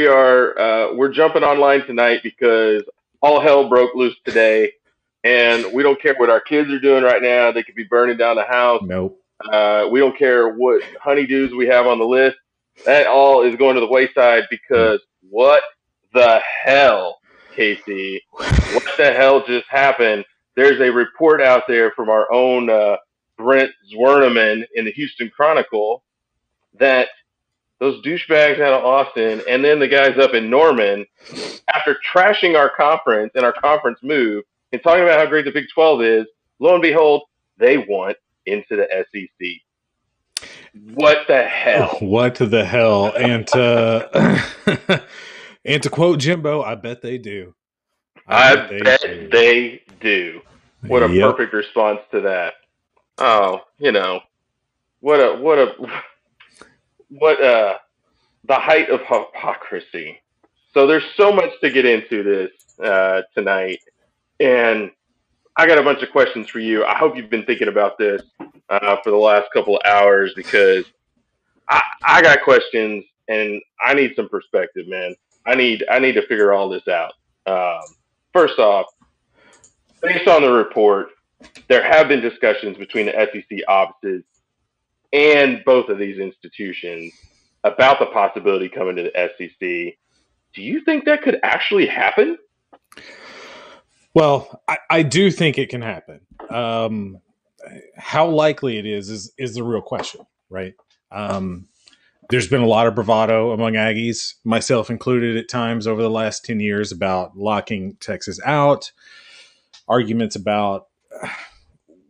we are uh, we're jumping online tonight because all hell broke loose today, and we don't care what our kids are doing right now. They could be burning down the house. Nope. Uh, we don't care what honeydews we have on the list. That all is going to the wayside because what the hell, Casey? What the hell just happened? There's a report out there from our own uh, Brent Zwerneman in the Houston Chronicle that those douchebags out of Austin and then the guys up in Norman, after trashing our conference and our conference move and talking about how great the Big 12 is, lo and behold, they want into the SEC. What the hell? What the hell? And uh, and to quote Jimbo, I bet they do. I, I bet, they, bet do. they, do. What a yep. perfect response to that. Oh, you know, what a what a what uh the height of hypocrisy. So there's so much to get into this uh, tonight, and I got a bunch of questions for you. I hope you've been thinking about this uh, for the last couple of hours because I, I got questions and I need some perspective, man. I need I need to figure all this out. Um, first off, based on the report, there have been discussions between the SEC offices and both of these institutions about the possibility coming to the SEC. Do you think that could actually happen? Well, I, I do think it can happen. Um, how likely it is is is the real question, right? Um, there's been a lot of bravado among Aggies, myself included, at times over the last ten years about locking Texas out. Arguments about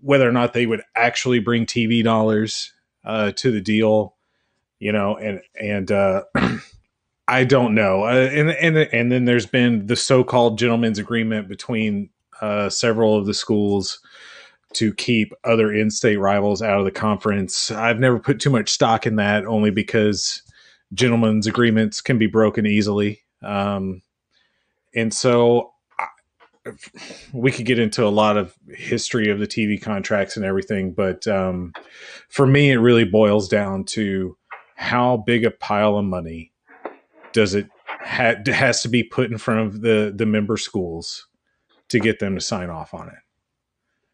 whether or not they would actually bring TV dollars uh, to the deal, you know, and and uh, I don't know, uh, and and and then there's been the so-called gentleman's agreement between uh, several of the schools to keep other in-state rivals out of the conference. I've never put too much stock in that, only because gentlemen's agreements can be broken easily, um, and so we could get into a lot of history of the TV contracts and everything, but um, for me, it really boils down to how big a pile of money does it ha- has to be put in front of the the member schools to get them to sign off on it.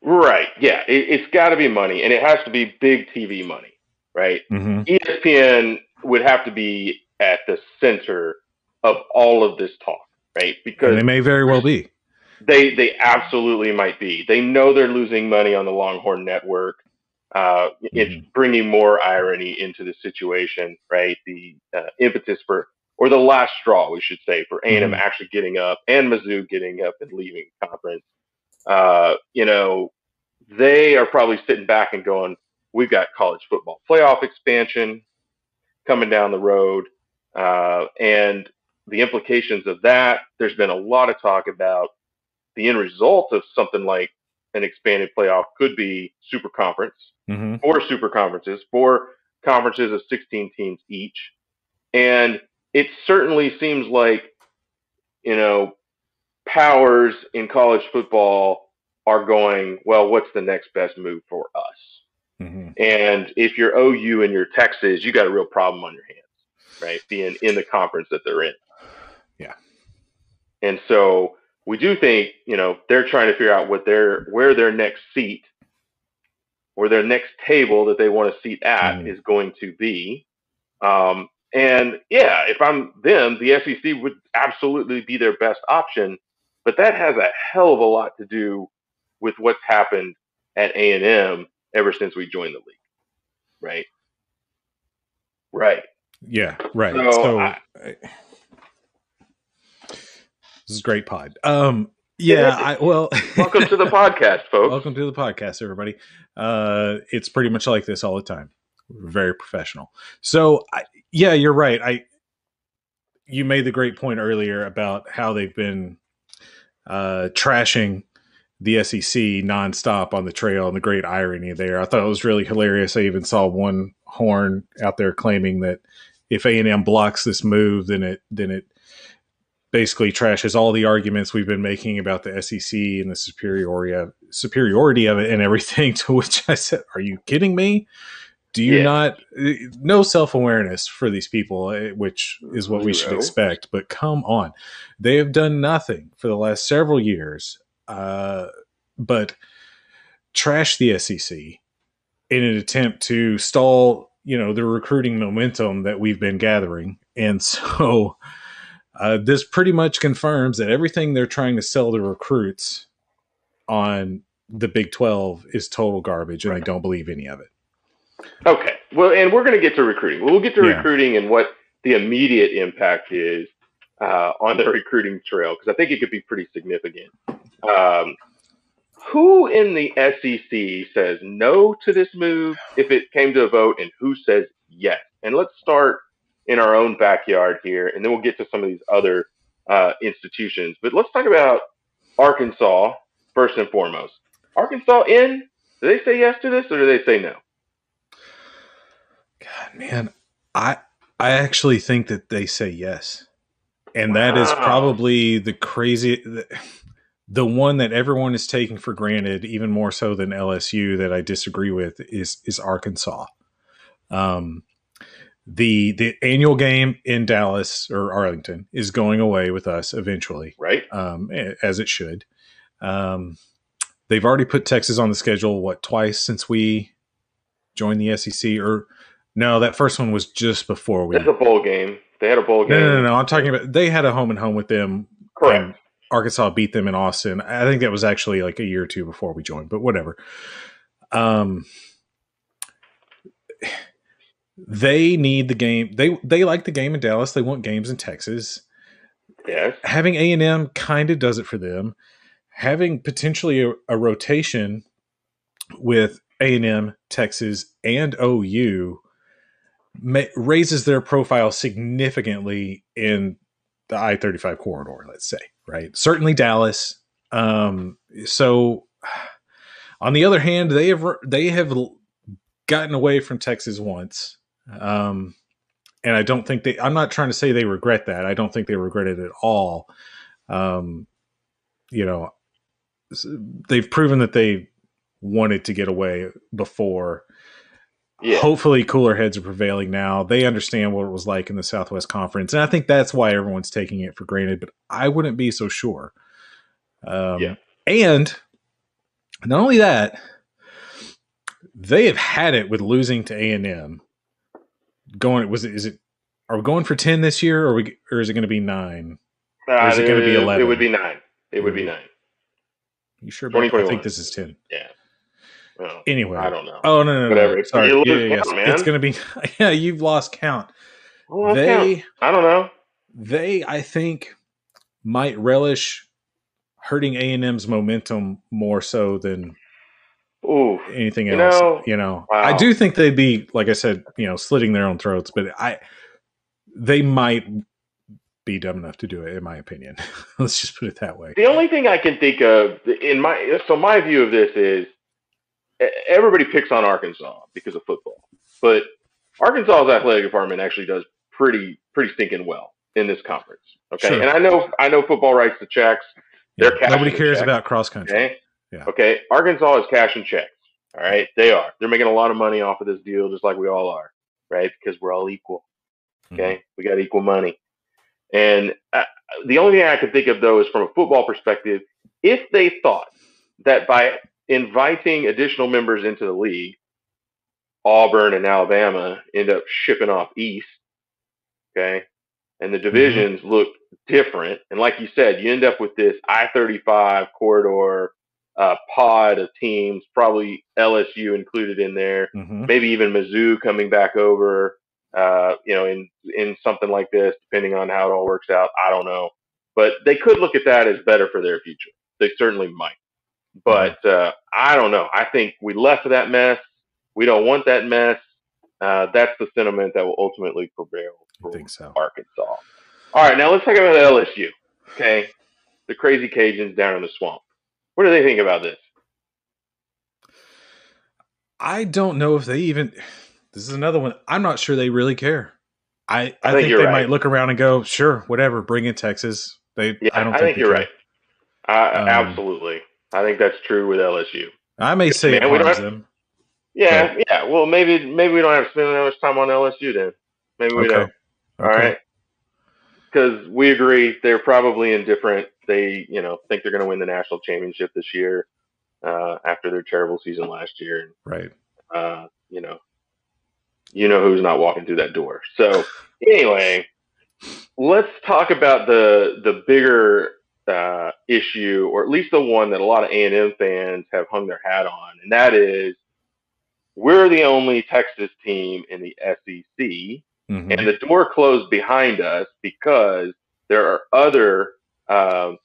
Right. Yeah. It, has got to be money, and it has to be big TV money. Right. Mm-hmm. ESPN would have to be at the center of all of this talk. Right. Because and they may very well be they they absolutely might be. They know they're losing money on the Longhorn Network. Uh, mm-hmm. It's bringing more irony into the situation, right? The uh, impetus for, or the last straw, we should say, for A&M mm-hmm. actually getting up and Mizzou getting up and leaving conference. Uh, you know, they are probably sitting back and going, "We've got college football playoff expansion coming down the road, uh, and the implications of that." There's been a lot of talk about the end result of something like an expanded playoff could be super conference, mm-hmm. four super conferences, four conferences of 16 teams each. And it certainly seems like, you know, powers in college football are going, well, what's the next best move for us? Mm-hmm. And if you're OU and you're Texas, you got a real problem on your hands, right? Being in the conference that they're in. Yeah. And so we do think, you know, they're trying to figure out what their where their next seat or their next table that they want to seat at mm. is going to be. Um, and yeah, if I'm them, the SEC would absolutely be their best option. But that has a hell of a lot to do with what's happened at A and M ever since we joined the league, right? Right. Yeah. Right. So, so I, this is great pod. Um, yeah, I, well, welcome to the podcast, folks. Welcome to the podcast, everybody. Uh, it's pretty much like this all the time. We're very professional. So, I, yeah, you're right. I you made the great point earlier about how they've been uh, trashing the SEC nonstop on the trail and the great irony there. I thought it was really hilarious. I even saw one horn out there claiming that if A and M blocks this move, then it then it basically trashes all the arguments we've been making about the SEC and the superiority of, superiority of it and everything. To which I said, "Are you kidding me? Do you yeah. not no self awareness for these people, eh, which is what we should expect? But come on, they have done nothing for the last several years, uh, but trash the SEC in an attempt to stall, you know, the recruiting momentum that we've been gathering, and so uh, this pretty much confirms that everything they're trying to sell to recruits on the Big 12 is total garbage, and right. I don't believe any of it. Okay. Well, and we're going to get to recruiting. We'll get to yeah. recruiting and what the immediate impact is uh, on the recruiting trail, because I think it could be pretty significant. Um, who in the SEC says no to this move if it came to a vote, and who says yes? And let's start in our own backyard here, and then we'll get to some of these other uh, institutions. But let's talk about Arkansas first and foremost. Arkansas in? Do they say yes to this, or do they say no? God, man, I I actually think that they say yes, and wow. that is probably the crazy. The, the one that everyone is taking for granted, even more so than LSU, that I disagree with is is Arkansas. Um, the the annual game in Dallas or Arlington is going away with us eventually, right? Um, as it should. Um, they've already put Texas on the schedule. What twice since we joined the SEC? Or no, that first one was just before we. That's a bowl game. They had a bowl game. No, no, no, no. I'm talking about they had a home and home with them. Correct. Arkansas beat them in Austin. I think that was actually like a year or two before we joined, but whatever. Um, they need the game. They they like the game in Dallas. They want games in Texas. Yes. Having A and M kind of does it for them. Having potentially a, a rotation with A and M, Texas, and OU raises their profile significantly in the I thirty five corridor. Let's say right. Certainly Dallas. Um, so on the other hand, they have they have gotten away from Texas once. Um, and I don't think they, I'm not trying to say they regret that. I don't think they regret it at all. Um, you know, they've proven that they wanted to get away before. Yeah. Hopefully, cooler heads are prevailing now. They understand what it was like in the Southwest Conference, and I think that's why everyone's taking it for granted. But I wouldn't be so sure. Um, yeah. And not only that, they have had it with losing to A and M going was it is it are we going for 10 this year or we or is it going to be 9 uh, is it going to be 11 it would be 9 it would be 9 you sure about i think this is 10 yeah well, anyway. I don't know. Oh no no, no Whatever. sorry. yeah, yeah, count, it's going to be yeah you've lost count. They count. i don't know. they i think might relish hurting a&m's momentum more so than Ooh, anything else. You know, you know wow. I do think they'd be, like I said, you know, slitting their own throats, but I, they might be dumb enough to do it, in my opinion. Let's just put it that way. The only thing I can think of in my, so my view of this is everybody picks on Arkansas because of football, but Arkansas's athletic department actually does pretty, pretty stinking well in this conference. Okay. Sure. And I know, I know football writes the checks. Yeah. Nobody cares about cross country. Okay? Yeah. Okay. Arkansas is cashing checks. All right. They are. They're making a lot of money off of this deal, just like we all are, right? Because we're all equal. Okay. Mm-hmm. We got equal money. And uh, the only thing I can think of, though, is from a football perspective, if they thought that by inviting additional members into the league, Auburn and Alabama end up shipping off east, okay, and the mm-hmm. divisions mm-hmm. look different. And like you said, you end up with this I 35 corridor uh, pod of teams, probably LSU included in there, mm-hmm. maybe even Mizzou coming back over, uh, you know, in in something like this, depending on how it all works out. I don't know, but they could look at that as better for their future. They certainly might, but uh, I don't know. I think we left that mess. We don't want that mess. Uh, that's the sentiment that will ultimately prevail for I think so. Arkansas. All right, now let's talk about LSU. Okay, the crazy Cajuns down in the swamp. What do they think about this? I don't know if they even. This is another one. I'm not sure they really care. I, I, I think, think they right. might look around and go, sure, whatever, bring in Texas. They, yeah, I don't I think, think you're care. right. um, absolutely, I think that's true with LSU. I may say Man, it them. Yeah, but, yeah. Well, maybe maybe we don't have to spend that much time on LSU then. Maybe we okay. don't. All okay. right. Because we agree they're probably indifferent. They, you know, think they're going to win the national championship this year uh, after their terrible season last year. Right. Uh, you know, you know who's not walking through that door. So anyway, let's talk about the the bigger uh, issue, or at least the one that a lot of A and M fans have hung their hat on, and that is we're the only Texas team in the SEC, mm-hmm. and the door closed behind us because there are other um,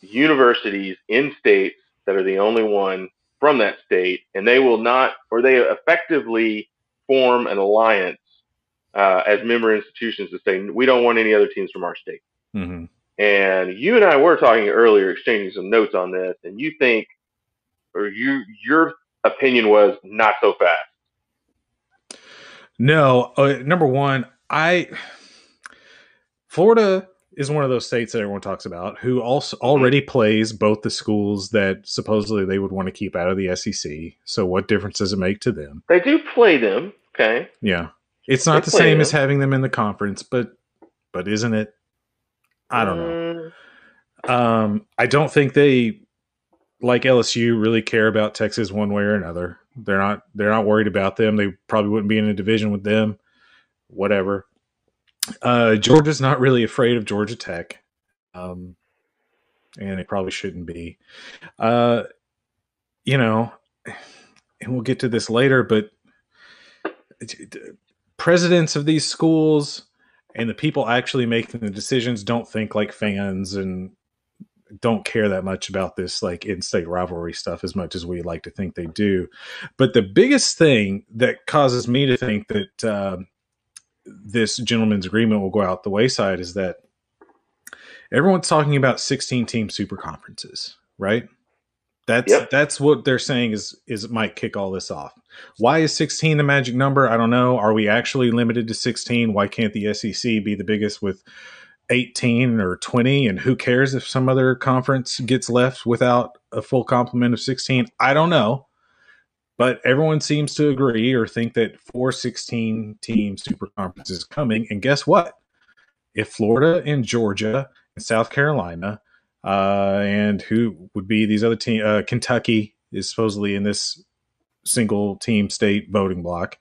universities in states that are the only one from that state, and they will not, or they effectively form an alliance uh, as member institutions to say we don't want any other teams from our state. Mm-hmm. And you and I were talking earlier, exchanging some notes on this, and you think, or you your opinion was not so fast. No, uh, number one, I Florida is one of those states that everyone talks about who also mm-hmm. already plays both the schools that supposedly they would want to keep out of the SEC. So what difference does it make to them? They do play them, okay? Yeah. It's not they the same them. as having them in the conference, but but isn't it? I don't know. Mm. Um I don't think they like LSU really care about Texas one way or another. They're not they're not worried about them. They probably wouldn't be in a division with them. Whatever. Uh, Georgia's not really afraid of Georgia Tech, um, and it probably shouldn't be. Uh, you know, and we'll get to this later, but presidents of these schools and the people actually making the decisions don't think like fans and don't care that much about this like in-state rivalry stuff as much as we like to think they do. But the biggest thing that causes me to think that uh, this gentleman's agreement will go out the wayside is that everyone's talking about 16 team super conferences, right? That's yep. that's what they're saying is is it might kick all this off. Why is 16 the magic number? I don't know. Are we actually limited to 16? Why can't the SEC be the biggest with 18 or 20 and who cares if some other conference gets left without a full complement of 16? I don't know. But everyone seems to agree or think that four 16 team super conference is coming. And guess what? If Florida and Georgia and South Carolina uh, and who would be these other team, uh, Kentucky is supposedly in this single team state voting block.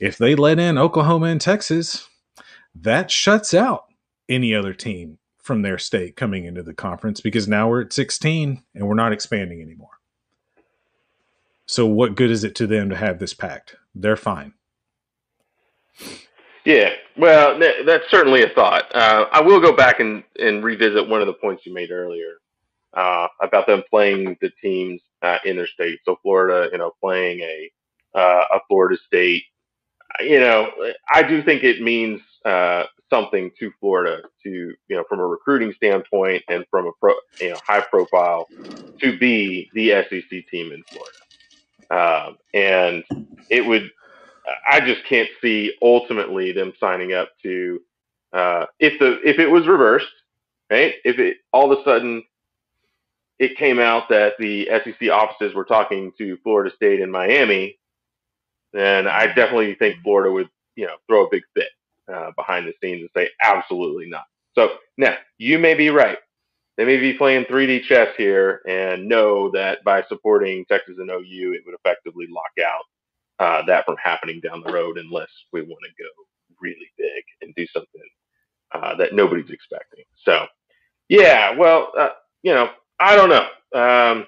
If they let in Oklahoma and Texas, that shuts out any other team from their state coming into the conference because now we're at 16 and we're not expanding anymore. So what good is it to them to have this pact? They're fine. Yeah, well, th- that's certainly a thought. Uh, I will go back and, and revisit one of the points you made earlier uh, about them playing the teams uh, in their state. So Florida, you know, playing a uh, a Florida State. You know, I do think it means uh, something to Florida to you know from a recruiting standpoint and from a pro, you know high profile to be the SEC team in Florida. Um, and it would, I just can't see ultimately them signing up to, uh, if the, if it was reversed, right? If it all of a sudden it came out that the SEC offices were talking to Florida State and Miami, then I definitely think Florida would, you know, throw a big fit uh, behind the scenes and say absolutely not. So now you may be right they may be playing 3D chess here and know that by supporting Texas and OU, it would effectively lock out uh, that from happening down the road unless we want to go really big and do something uh, that nobody's expecting. So, yeah, well, uh, you know, I don't know. Um,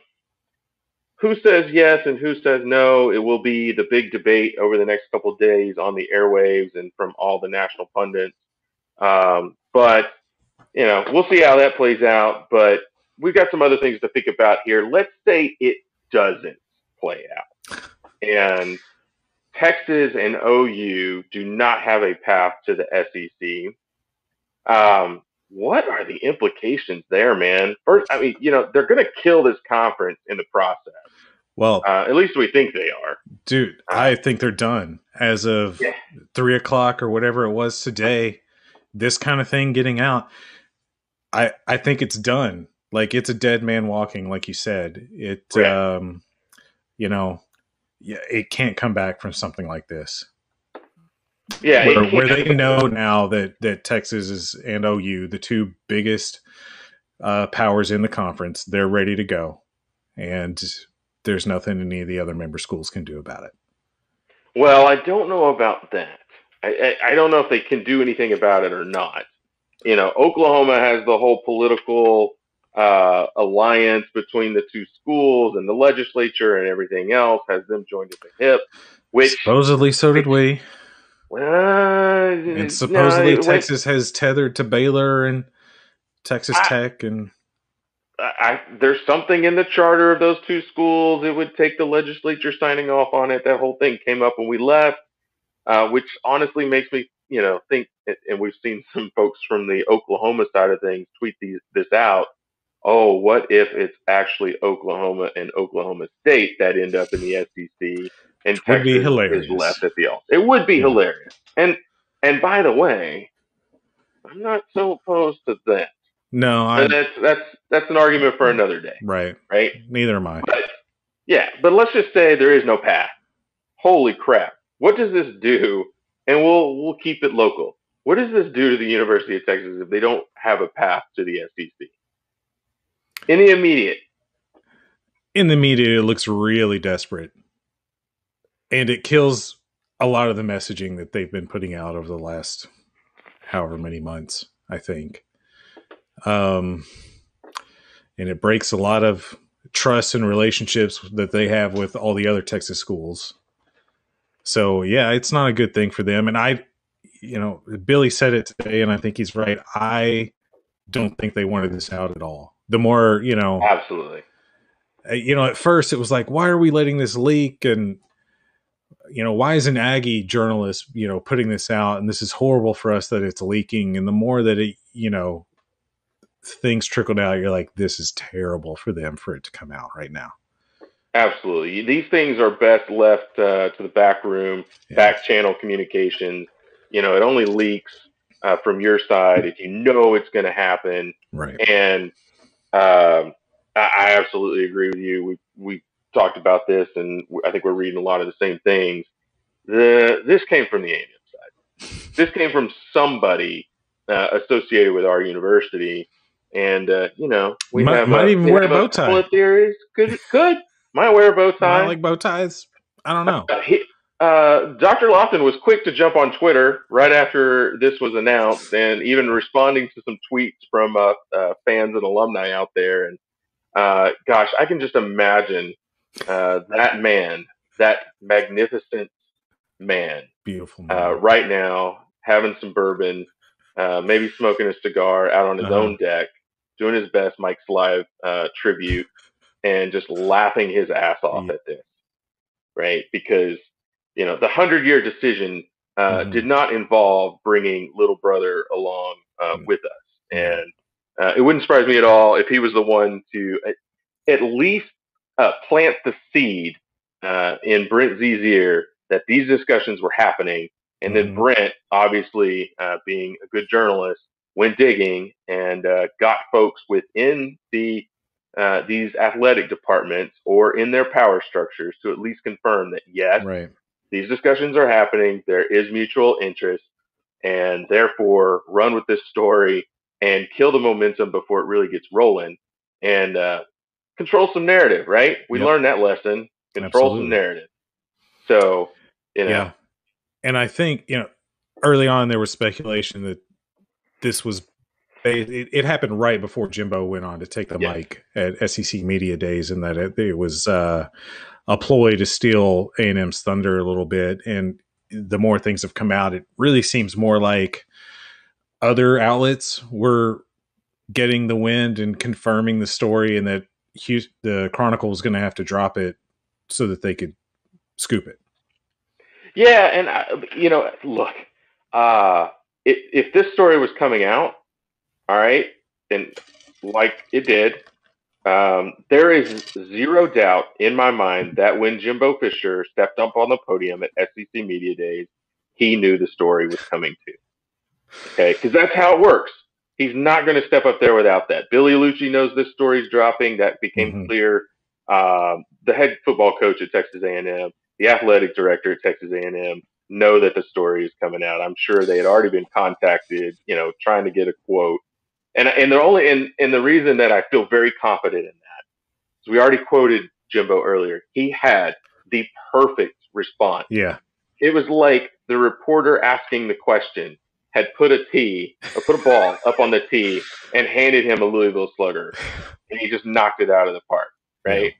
who says yes and who says no? It will be the big debate over the next couple days on the airwaves and from all the national pundits. Um, but you know, we'll see how that plays out. But we've got some other things to think about here. Let's say it doesn't play out, and Texas and OU do not have a path to the SEC. Um, what are the implications there, man? First, I mean, you know, they're going to kill this conference in the process. Well, uh, at least we think they are, dude. Uh, I think they're done as of yeah. three o'clock or whatever it was today. This kind of thing getting out. I I think it's done. Like it's a dead man walking, like you said. It um, you know, yeah, it can't come back from something like this. Yeah, where, where they know now that that Texas is and OU, the two biggest uh, powers in the conference, they're ready to go, and there's nothing any of the other member schools can do about it. Well, I don't know about that. I, I, I don't know if they can do anything about it or not. You know, Oklahoma has the whole political uh, alliance between the two schools and the legislature and everything else has them joined at the hip. Which supposedly so did we. Uh, and supposedly no, Texas has tethered to Baylor and Texas I, Tech and I, there's something in the charter of those two schools. It would take the legislature signing off on it. That whole thing came up when we left, uh, which honestly makes me, you know, think. And we've seen some folks from the Oklahoma side of things tweet these, this out. Oh, what if it's actually Oklahoma and Oklahoma State that end up in the SEC and would be hilarious. is left at the alt. It would be yeah. hilarious. And and by the way, I'm not so opposed to that. No, I, that's that's that's an argument for another day. Right. Right. Neither am I. But, yeah, but let's just say there is no path. Holy crap! What does this do? And we'll we'll keep it local. What does this do to the University of Texas if they don't have a path to the SEC? In the immediate. In the immediate, it looks really desperate and it kills a lot of the messaging that they've been putting out over the last however many months i think. Um and it breaks a lot of trust and relationships that they have with all the other texas schools. So yeah it's not a good thing for them. And i you know billy said it today and i think he's right. I don't think they wanted this out at all. The more you know absolutely. you know at first it was like why are we letting this leak? And you know, why is an Aggie journalist, you know, putting this out and this is horrible for us that it's leaking. And the more that it, you know, things trickled out, you're like, this is terrible for them for it to come out right now. Absolutely. These things are best left uh, to the back room, yeah. back channel communications. You know, it only leaks uh, from your side if you know it's going to happen. Right. And um, I, I absolutely agree with you. We, we talked about this, and I think we're reading a lot of the same things. The this came from the A&M side. This came from somebody uh, associated with our university, and uh, you know we might, have might a, even wear a bow tie. Theories. Could could might wear a bow tie. I like bow ties. I don't know. Uh, he, uh, Dr. Loftin was quick to jump on Twitter right after this was announced, and even responding to some tweets from uh, uh, fans and alumni out there. And uh, gosh, I can just imagine uh, that man, that magnificent man, beautiful, man. Uh, right now having some bourbon, uh, maybe smoking a cigar out on his uh-huh. own deck, doing his best Mike's Slive uh, tribute, and just laughing his ass off yeah. at this, right? Because you know the hundred year decision uh, mm-hmm. did not involve bringing little brother along uh, with us, and uh, it wouldn't surprise me at all if he was the one to at least uh, plant the seed uh, in Brent ear that these discussions were happening. And then mm-hmm. Brent, obviously uh, being a good journalist, went digging and uh, got folks within the uh, these athletic departments or in their power structures to at least confirm that yes, right. these discussions are happening. There is mutual interest, and therefore run with this story and kill the momentum before it really gets rolling. And uh, control some narrative, right? We yep. learned that lesson. Control Absolutely. some narrative. So, you know. Yeah. And I think, you know, early on there was speculation that this was it, it happened right before Jimbo went on to take the yeah. mic at SEC Media Days, and that it, it was uh, a ploy to steal A and M's thunder a little bit. And the more things have come out, it really seems more like other outlets were getting the wind and confirming the story, and that Houston, the Chronicle was going to have to drop it so that they could scoop it. Yeah, and I, you know, look, uh, if, if this story was coming out, all right, and like it did, um, there is zero doubt in my mind that when Jimbo Fisher stepped up on the podium at SEC Media Days, he knew the story was coming too. Okay, because that's how it works. He's not going to step up there without that. Billy Liucci knows this story's dropping. That became mm-hmm. clear. Um, the head football coach at Texas A&M the athletic director at Texas A&M know that the story is coming out. I'm sure they had already been contacted, you know, trying to get a quote. And and the only and, and the reason that I feel very confident in that is we already quoted Jimbo earlier. He had the perfect response. Yeah. It was like the reporter asking the question had put a tee or put a ball up on the tee and handed him a Louisville slugger, and he just knocked it out of the park, right?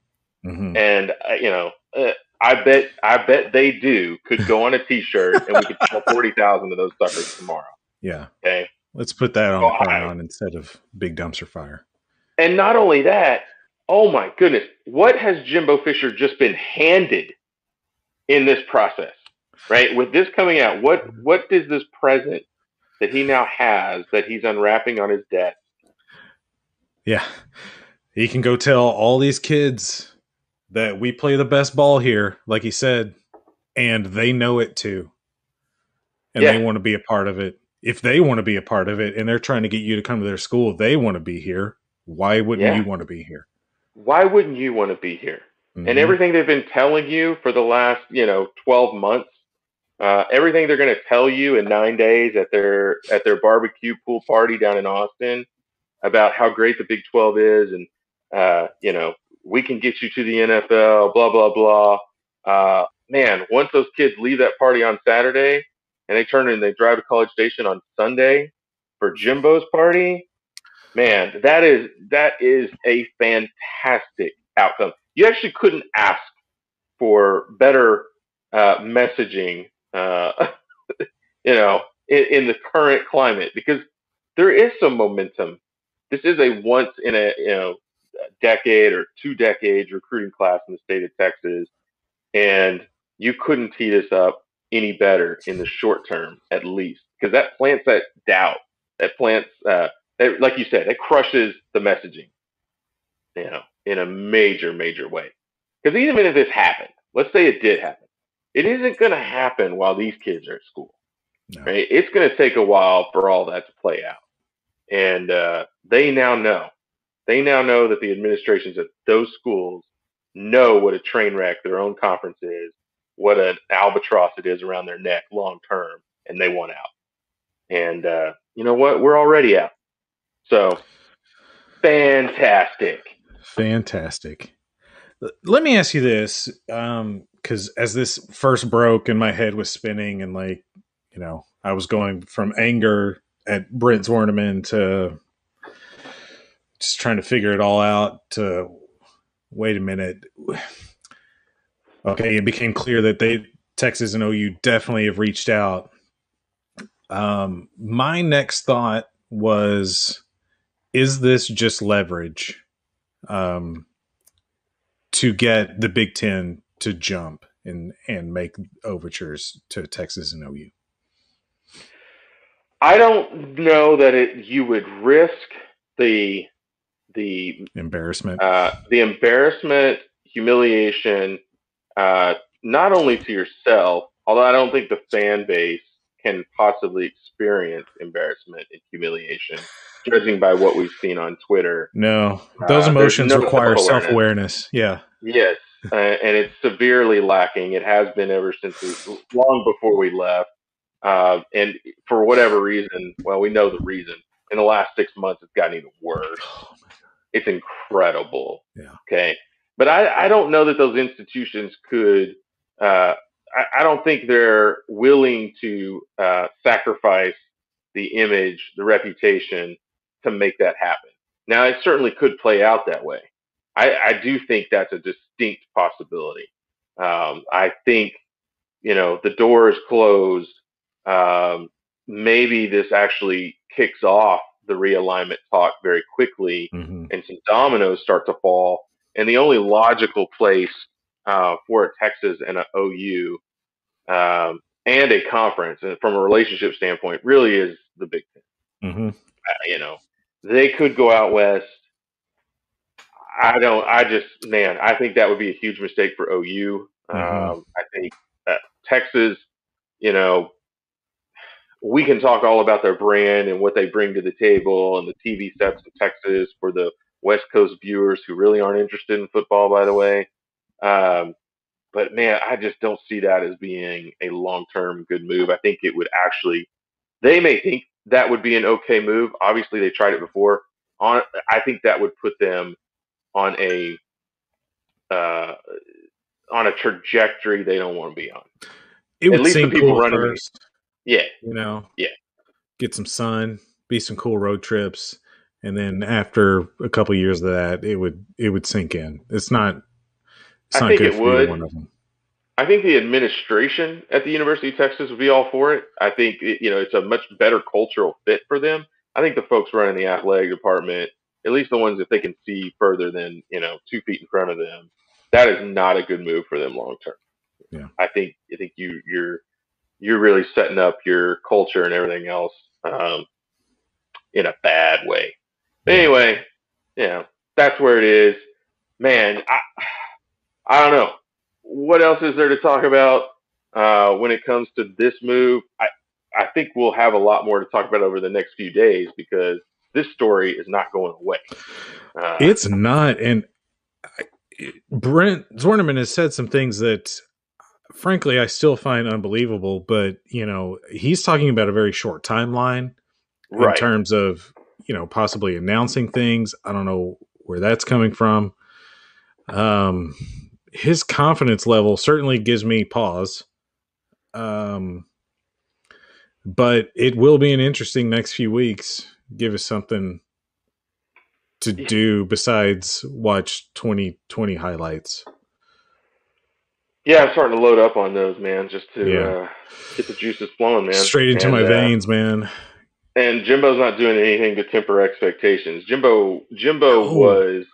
Yeah. Mm-hmm. And uh, you know, uh, I bet I bet they do could go on a T-shirt and we could sell forty thousand of those suckers tomorrow. Yeah. Okay. Let's put that on oh, on instead of big dumpster fire. And not only that, oh my goodness, what has Jimbo Fisher just been handed in this process? Right? With this coming out, what what does this present that he now has that he's unwrapping on his desk. Yeah. He can go tell all these kids that we play the best ball here, like he said, and they know it too. And yeah. they want to be a part of it. If they want to be a part of it and they're trying to get you to come to their school, they want to be here. Why wouldn't yeah. you want to be here? Why wouldn't you want to be here? Mm-hmm. And everything they've been telling you for the last, you know, 12 months uh, everything they're going to tell you in nine days at their at their barbecue pool party down in Austin about how great the Big 12 is, and uh, you know we can get you to the NFL, blah blah blah. Uh, man, once those kids leave that party on Saturday and they turn and they drive to College Station on Sunday for Jimbo's party, man, that is that is a fantastic outcome. You actually couldn't ask for better uh, messaging uh, you know, in, in, the current climate because there is some momentum. This is a once in a you know decade or two decades recruiting class in the state of Texas, and you couldn't tee this up any better in the short term, at least, because that plants that doubt. That plants, uh, like you said, it crushes the messaging, you know, in a major, major way. Because even if this happened, let's say it did happen it isn't going to happen while these kids are at school. No. Right? It's going to take a while for all that to play out. And uh, they now know. They now know that the administrations at those schools know what a train wreck their own conference is, what an albatross it is around their neck long term, and they want out. And uh, you know what? We're already out. So fantastic. Fantastic. Let me ask you this. Um, because as this first broke and my head was spinning and like you know i was going from anger at brent zwerneman to just trying to figure it all out to wait a minute. Okay it became clear that they texas and ou definitely have reached out. Um my next thought was is this just leverage um to get the big ten to jump and and make overtures to Texas and OU? I don't know that it you would risk the the embarrassment, uh, the embarrassment, humiliation, uh, not only to yourself, although I don't think the fan base can possibly experience embarrassment and humiliation, judging by what we've seen on Twitter. No, those uh, emotions require self awareness. Yeah. Yes, uh, and it's severely lacking. It has been ever since we, long before we left. Uh, and for whatever reason, well, we know the reason. In the last six months, it's gotten even worse. Oh, it's incredible. Yeah. Okay. But I, I don't know that those institutions could. Uh, I, I, don't think they're willing to uh, sacrifice the image, the reputation, to make that happen. Now, it certainly could play out that way. I, I do think that's a distinct possibility. Um, I think, you know, the door is closed. Um, maybe this actually kicks off the realignment talk very quickly mm-hmm. and some dominoes start to fall. And the only logical place uh, for a Texas and an OU um, and a conference, and from a relationship standpoint, really is the Big 10 mm-hmm. uh, you know, they could go out west I don't. I just, man, I think that would be a huge mistake for OU. Mm-hmm. Um, I think Texas, you know, we can talk all about their brand and what they bring to the table and the TV sets in Texas for the West Coast viewers who really aren't interested in football, by the way. Um, but man, I just don't see that as being a long term good move. I think it would actually, they may think that would be an okay move. Obviously, they tried it before. On, I think that would put them on a uh, on a trajectory they don't want to be on. It At least the people cool running first. Yeah. You know. Yeah. Get some sun, be some cool road trips, and then after a couple of years of that, it would it would sink in. It's not. It's I not think it would. One of them. I think the administration at the University of Texas would be all for it. I think you know it's a much better cultural fit for them. I think the folks running the athletic department, at least the ones that they can see further than you know two feet in front of them, that is not a good move for them long term. Yeah, I think I think you you're you're really setting up your culture and everything else um, in a bad way. But anyway, yeah, that's where it is. Man, I I don't know what else is there to talk about uh, when it comes to this move. I I think we'll have a lot more to talk about over the next few days because this story is not going away. Uh, it's not, and Brent Zwerneman has said some things that, frankly, I still find unbelievable. But you know, he's talking about a very short timeline right. in terms of you know possibly announcing things. I don't know where that's coming from. Um, his confidence level certainly gives me pause. Um, but it will be an interesting next few weeks. Give us something to do besides watch 2020 highlights. Yeah, I'm starting to load up on those, man, just to yeah. uh, get the juices flowing, man. Straight into and, my uh, veins, man. And Jimbo's not doing anything to temper expectations. Jimbo Jimbo oh. was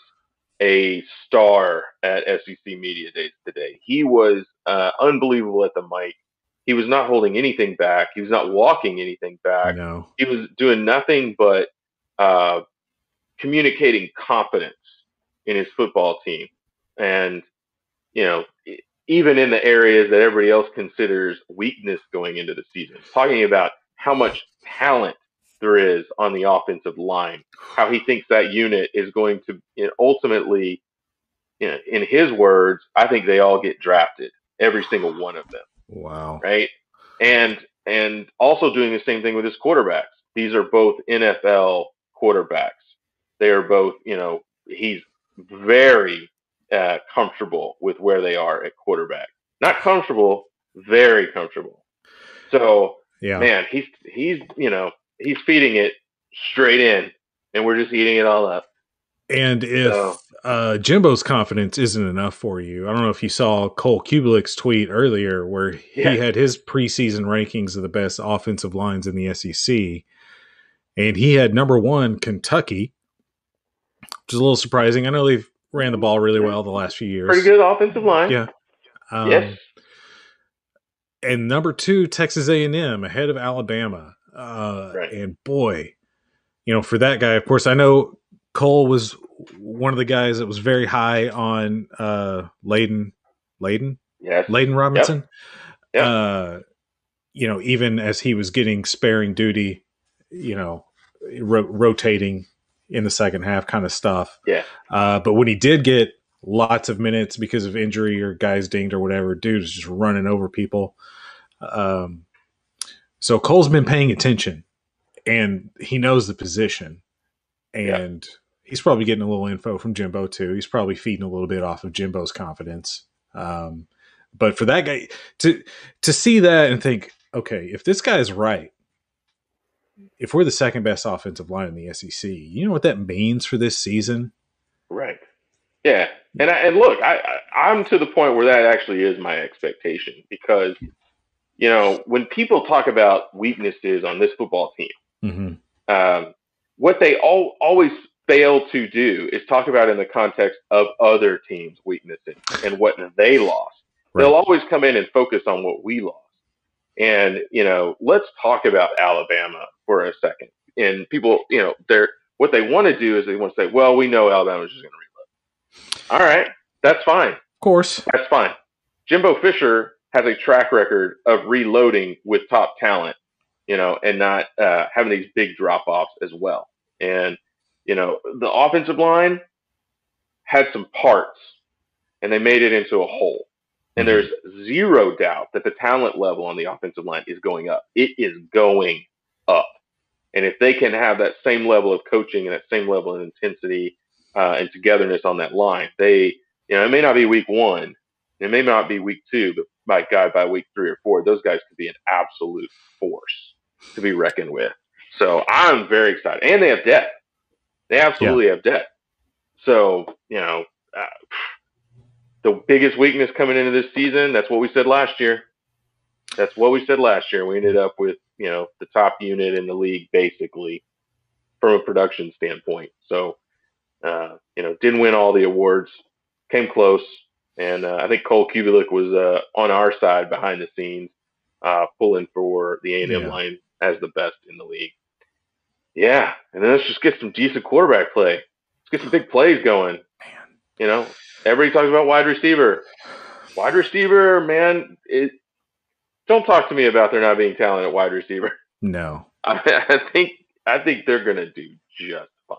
a star at SEC Media Days today. He was uh, unbelievable at the mic. He was not holding anything back. He was not walking anything back. No. He was doing nothing but uh, communicating confidence in his football team. And, you know, even in the areas that everybody else considers weakness going into the season, talking about how much talent there is on the offensive line, how he thinks that unit is going to you know, ultimately, you know, in his words, I think they all get drafted, every single one of them. Wow. Right. And, and also doing the same thing with his quarterbacks. These are both NFL quarterbacks. They are both, you know, he's very uh, comfortable with where they are at quarterback. Not comfortable, very comfortable. So, yeah. man, he's he's you know he's feeding it straight in, and we're just eating it all up. And if so. Uh, Jimbo's confidence isn't enough for you, I don't know if you saw Cole Cubelic's tweet earlier where yeah. he had his preseason rankings of the best offensive lines in the SEC, and he had number one Kentucky, which is a little surprising. I know they've ran the ball really well the last few years. Pretty good offensive line. Yeah. Um, yes. And number two, Texas A&M ahead of Alabama. Uh, right. And boy, you know, for that guy, of course, I know Cole was one of the guys that was very high on uh, Layden, Layden, yes. Layden Robinson. Yep. Yep. Uh, you know, even as he was getting sparing duty, you know, ro- rotating in the second half kind of stuff. Yeah. Uh, but when he did get lots of minutes because of injury or guys dinged or whatever, dude is just running over people. Um, so Cole's been paying attention and he knows the position. And yeah. He's probably getting a little info from Jimbo too. He's probably feeding a little bit off of Jimbo's confidence. Um, but for that guy to to see that and think, okay, if this guy is right, if we're the second best offensive line in the SEC, you know what that means for this season? Right. Yeah. And I, and look, I, I I'm to the point where that actually is my expectation because you know, when people talk about weaknesses on this football team, mm-hmm. um, what they all always fail to do is talk about in the context of other teams' weaknesses and what they lost. Right. They'll always come in and focus on what we lost. And you know, let's talk about Alabama for a second. And people, you know, they're what they want to do is they want to say, "Well, we know Alabama's just going to reload." All right, that's fine. Of course, that's fine. Jimbo Fisher has a track record of reloading with top talent, you know, and not uh, having these big drop offs as well. And, you know, the offensive line had some parts and they made it into a whole. And there's zero doubt that the talent level on the offensive line is going up. It is going up. And if they can have that same level of coaching and that same level of intensity uh, and togetherness on that line, they, you know, it may not be week one, it may not be week two, but by God, by week three or four, those guys could be an absolute force to be reckoned with. So I'm very excited. And they have depth. They absolutely yeah. have depth. So, you know, uh, the biggest weakness coming into this season, that's what we said last year. That's what we said last year. We ended up with, you know, the top unit in the league basically from a production standpoint. So, uh, you know, didn't win all the awards, came close. And uh, I think Cole Cubelic was uh, on our side behind the scenes, uh, pulling for the A&M yeah. line as the best in the league. Yeah, and then let's just get some decent quarterback play. Let's get some big plays going. Man. You know, everybody talks about wide receiver. Wide receiver, man, it, don't talk to me about there not being talent at wide receiver. No, I, I think I think they're gonna do just fine.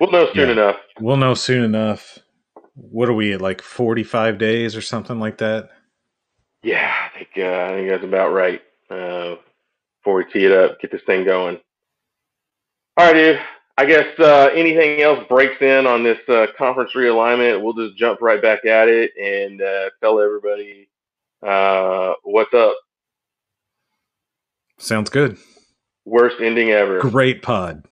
We'll know soon yeah. enough. We'll know soon enough. What are we at, like forty-five days or something like that? Yeah, I think uh, I think that's about right. Uh, before we tee it up, get this thing going. All right, dude. I guess uh, anything else breaks in on this uh, conference realignment, we'll just jump right back at it and uh, tell everybody uh, what's up. Sounds good. Worst ending ever. Great pod.